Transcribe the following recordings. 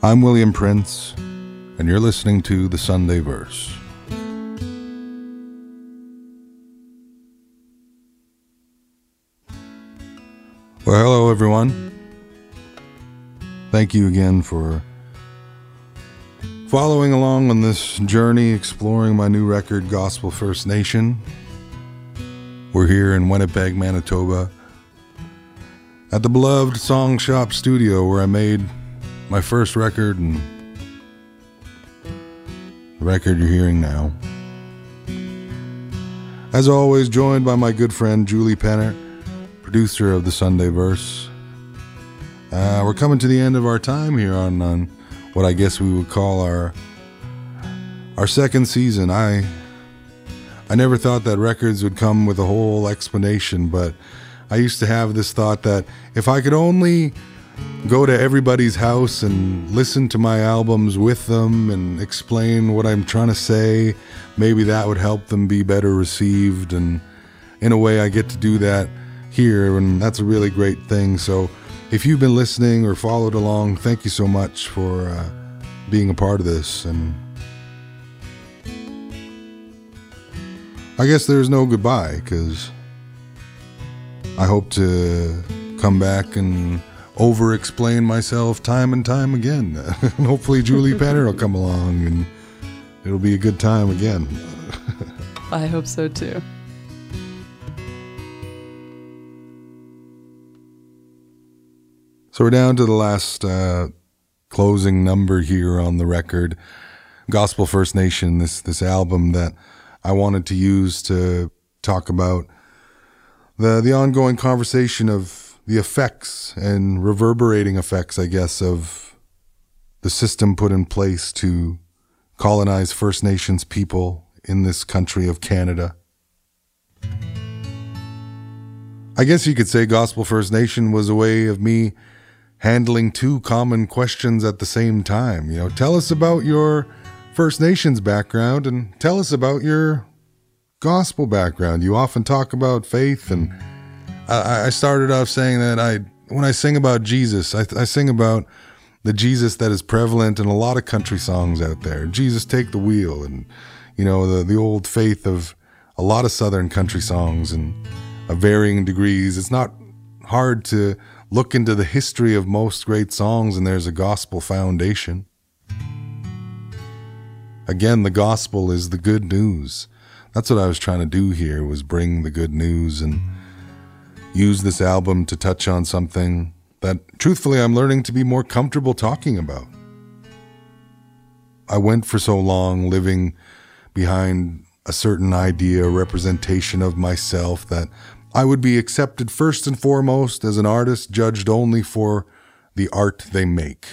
I'm William Prince, and you're listening to the Sunday Verse. Well, hello, everyone. Thank you again for following along on this journey exploring my new record, Gospel First Nation. We're here in Winnipeg, Manitoba, at the beloved Song Shop Studio where I made my first record and the record you're hearing now. As always, joined by my good friend Julie Penner producer of the Sunday Verse. Uh, we're coming to the end of our time here on, on what I guess we would call our our second season. I I never thought that records would come with a whole explanation, but I used to have this thought that if I could only go to everybody's house and listen to my albums with them and explain what I'm trying to say, maybe that would help them be better received. And in a way, I get to do that here, and that's a really great thing. So, if you've been listening or followed along, thank you so much for uh, being a part of this. And I guess there's no goodbye because I hope to come back and over explain myself time and time again. and hopefully, Julie Penner will come along and it'll be a good time again. I hope so too. So we're down to the last uh, closing number here on the record, Gospel First Nation. This this album that I wanted to use to talk about the the ongoing conversation of the effects and reverberating effects, I guess, of the system put in place to colonize First Nations people in this country of Canada. I guess you could say Gospel First Nation was a way of me handling two common questions at the same time. You know, tell us about your First Nations background and tell us about your gospel background. You often talk about faith, and I, I started off saying that I, when I sing about Jesus, I, I sing about the Jesus that is prevalent in a lot of country songs out there. Jesus, take the wheel, and you know the the old faith of a lot of Southern country songs and of varying degrees. It's not hard to look into the history of most great songs and there's a gospel foundation. Again, the gospel is the good news. That's what I was trying to do here was bring the good news and use this album to touch on something that truthfully I'm learning to be more comfortable talking about. I went for so long living behind a certain idea, a representation of myself that I would be accepted first and foremost as an artist judged only for the art they make,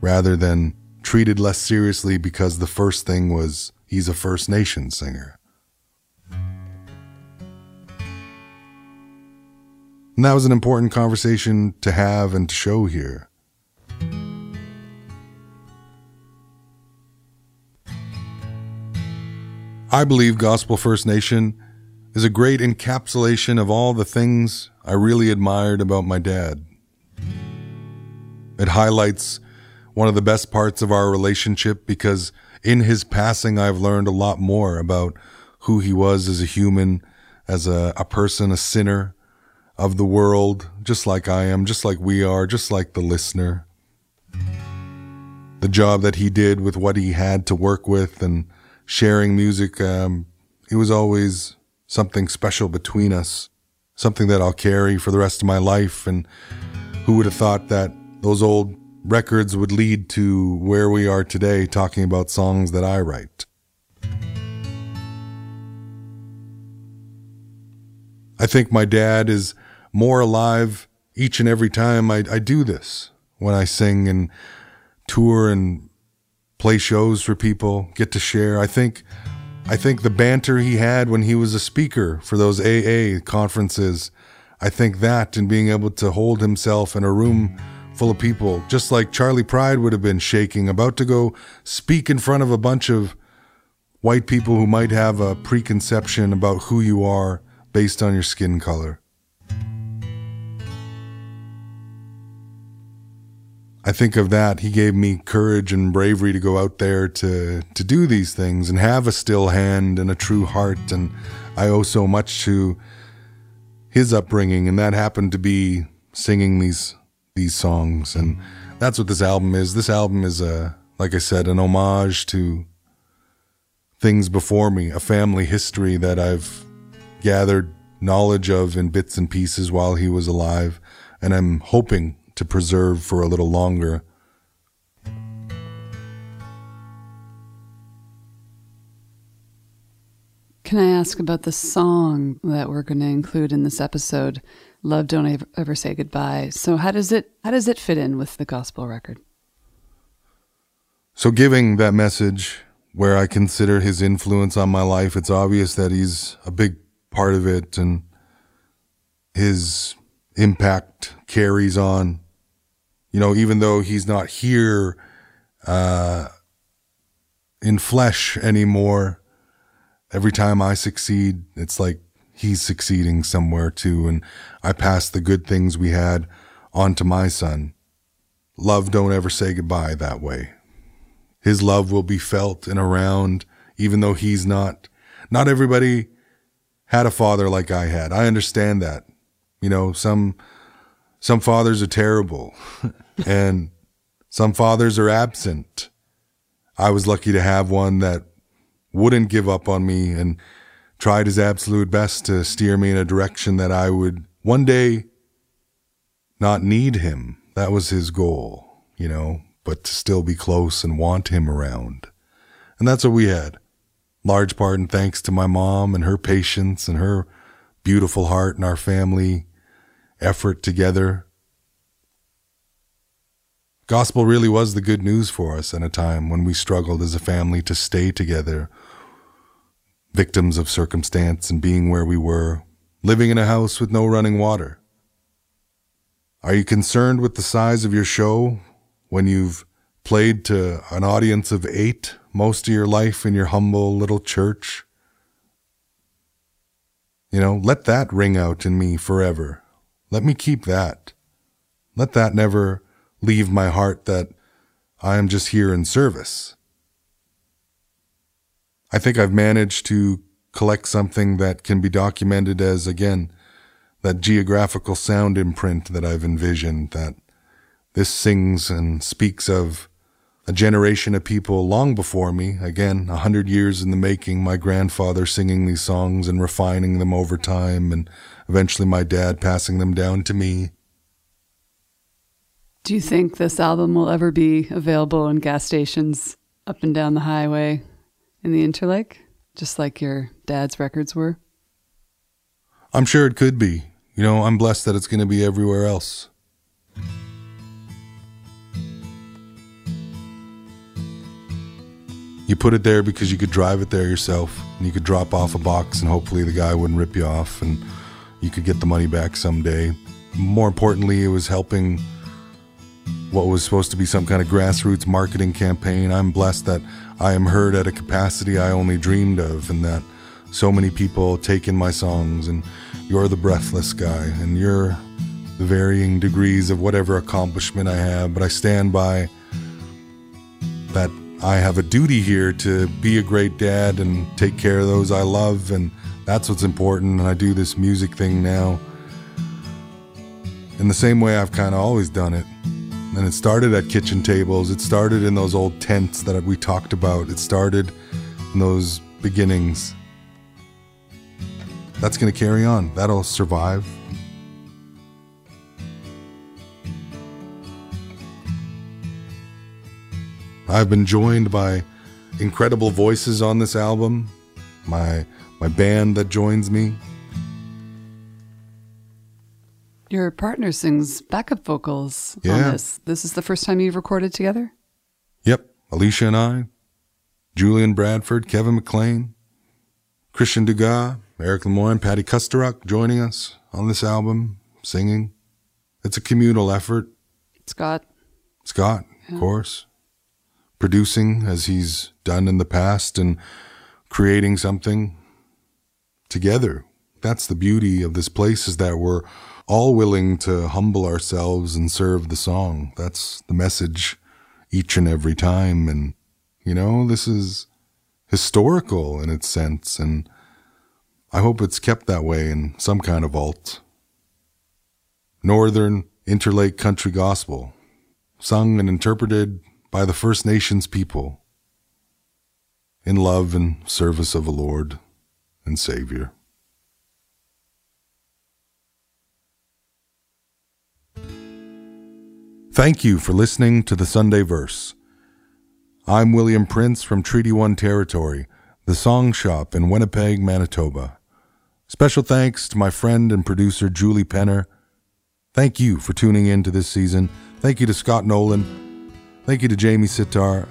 rather than treated less seriously because the first thing was he's a First Nation singer. And that was an important conversation to have and to show here. I believe Gospel First Nation is a great encapsulation of all the things I really admired about my dad. It highlights one of the best parts of our relationship because in his passing, I've learned a lot more about who he was as a human, as a, a person, a sinner of the world, just like I am, just like we are, just like the listener. The job that he did with what he had to work with and sharing music. Um, it was always something special between us, something that I'll carry for the rest of my life. And who would have thought that those old records would lead to where we are today, talking about songs that I write? I think my dad is more alive each and every time I, I do this when I sing and tour and play shows for people, get to share. I think I think the banter he had when he was a speaker for those AA conferences, I think that and being able to hold himself in a room full of people, just like Charley Pride would have been shaking, about to go speak in front of a bunch of white people who might have a preconception about who you are based on your skin color. I think of that. He gave me courage and bravery to go out there to to do these things and have a still hand and a true heart. And I owe so much to his upbringing, and that happened to be singing these these songs. And that's what this album is. This album is a, like I said, an homage to things before me, a family history that I've gathered knowledge of in bits and pieces while he was alive, and I'm hoping to preserve for a little longer. Can I ask about the song that we're going to include in this episode? Love Don't Ever, ever Say Goodbye. So how does it how does it fit in with the gospel record? So giving that message where I consider his influence on my life, it's obvious that he's a big part of it and his impact carries on you know, even though he's not here uh, in flesh anymore, every time I succeed, it's like he's succeeding somewhere too. And I pass the good things we had on to my son. Love don't ever say goodbye that way. His love will be felt and around, even though he's not. Not everybody had a father like I had. I understand that. You know, some some fathers are terrible. and some fathers are absent. I was lucky to have one that wouldn't give up on me and tried his absolute best to steer me in a direction that I would one day not need him. That was his goal, you know, but to still be close and want him around. And that's what we had. Large part and thanks to my mom and her patience and her beautiful heart and our family effort together Gospel really was the good news for us in a time when we struggled as a family to stay together, victims of circumstance and being where we were, living in a house with no running water. Are you concerned with the size of your show when you've played to an audience of eight most of your life in your humble little church? You know, let that ring out in me forever. Let me keep that. Let that never leave my heart that I am just here in service. I think I've managed to collect something that can be documented as, again, that geographical sound imprint that I've envisioned, that this sings and speaks of a generation of people long before me, again, a hundred years in the making, my grandfather singing these songs and refining them over time, and eventually my dad passing them down to me. Do you think this album will ever be available in gas stations up and down the highway in the Interlake, just like your dad's records were? I'm sure it could be. You know, I'm blessed that it's going to be everywhere else. You put it there because you could drive it there yourself and you could drop off a box and hopefully the guy wouldn't rip you off and you could get the money back someday. More importantly, it was helping what was supposed to be some kind of grassroots marketing campaign. I'm blessed that I am heard at a capacity I only dreamed of, and that so many people take in my songs. And you're the breathless guy, and you're the varying degrees of whatever accomplishment I have. But I stand by that I have a duty here to be a great dad and take care of those I love, and that's what's important. And I do this music thing now in the same way I've kind of always done it. And it started at kitchen tables. It started in those old tents that we talked about. It started in those beginnings. That's going to carry on. That'll survive. I've been joined by incredible voices on this album. My my band that joins me, Your partner sings backup vocals yeah. on this. This is the first time you've recorded together? Yep. Alicia and I, Julian Bradford, Kevin McLean, Christian Dugas, Eric Lemoyne, Patti Kusturok joining us on this album, singing. It's a communal effort. Scott. Scott, yeah. of course. Producing as he's done in the past and creating something together. That's the beauty of this place is that we're all willing to humble ourselves and serve the song. That's the message each and every time. And, you know, this is historical in its sense. And I hope it's kept that way in some kind of vault. Northern Interlake Country Gospel, sung and interpreted by the First Nations people in love and service of the Lord and Savior. Thank you for listening to the Sunday Verse. I'm William Prince from Treaty One Territory, the Song Shop in Winnipeg, Manitoba. Special thanks to my friend and producer Julie Penner. Thank you for tuning in to this season. Thank you to Scott Nolan. Thank you to Jamie Sitar.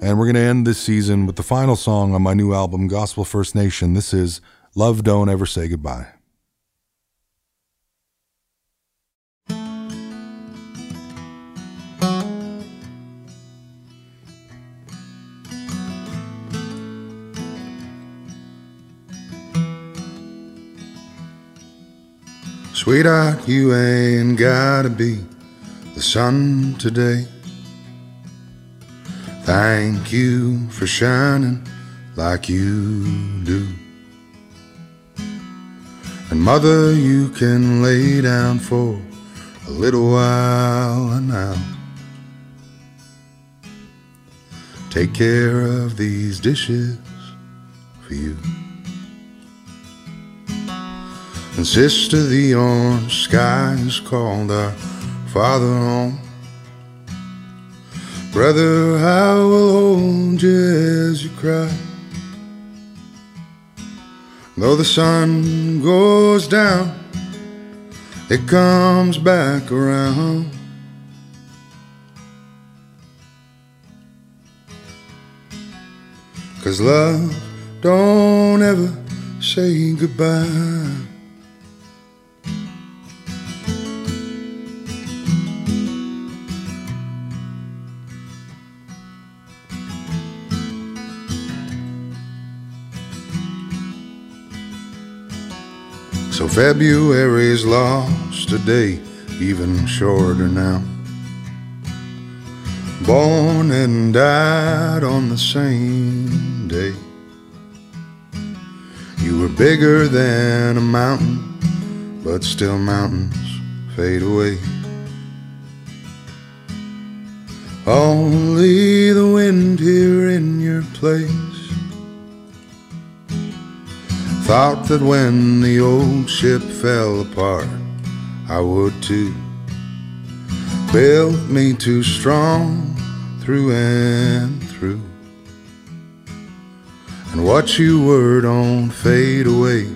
And we're going to end this season with the final song on my new album, Gospel First Nation. This is Love Don't Ever Say Goodbye. Sweetheart, you ain't gotta be the sun today. Thank you for shining like you do. And mother, you can lay down for a little while now. Take care of these dishes for you. And sister, the orange sky skies called our father home. Brother, I will hold you as you cry. Though the sun goes down, it comes back around. Cause love don't ever say goodbye. So February's lost a day, even shorter now. Born and died on the same day. You were bigger than a mountain, but still mountains fade away. Only the wind here in your place Thought that when the old ship fell apart, I would too. Built me too strong through and through. And what you were don't fade away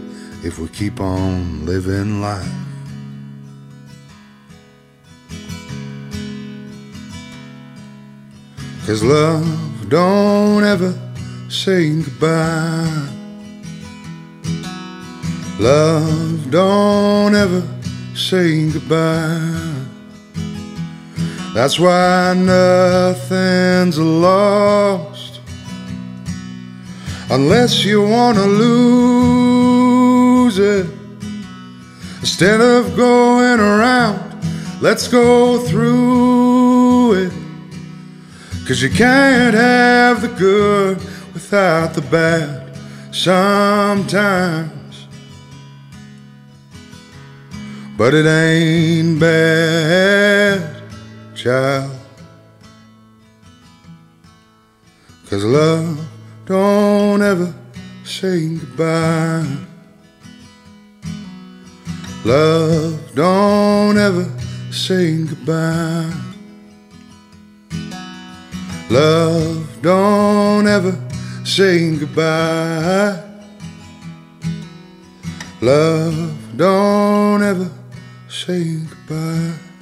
if we keep on living life. Cause love don't ever say goodbye. Love, don't ever say goodbye. That's why nothing's lost unless you want to lose it. Instead of going around, let's go through it. Cause you can't have the good without the bad sometimes. But it ain't bad, child. Cause love don't ever say goodbye. Love don't ever say goodbye. Love don't ever say goodbye. Love don't ever say goodbye.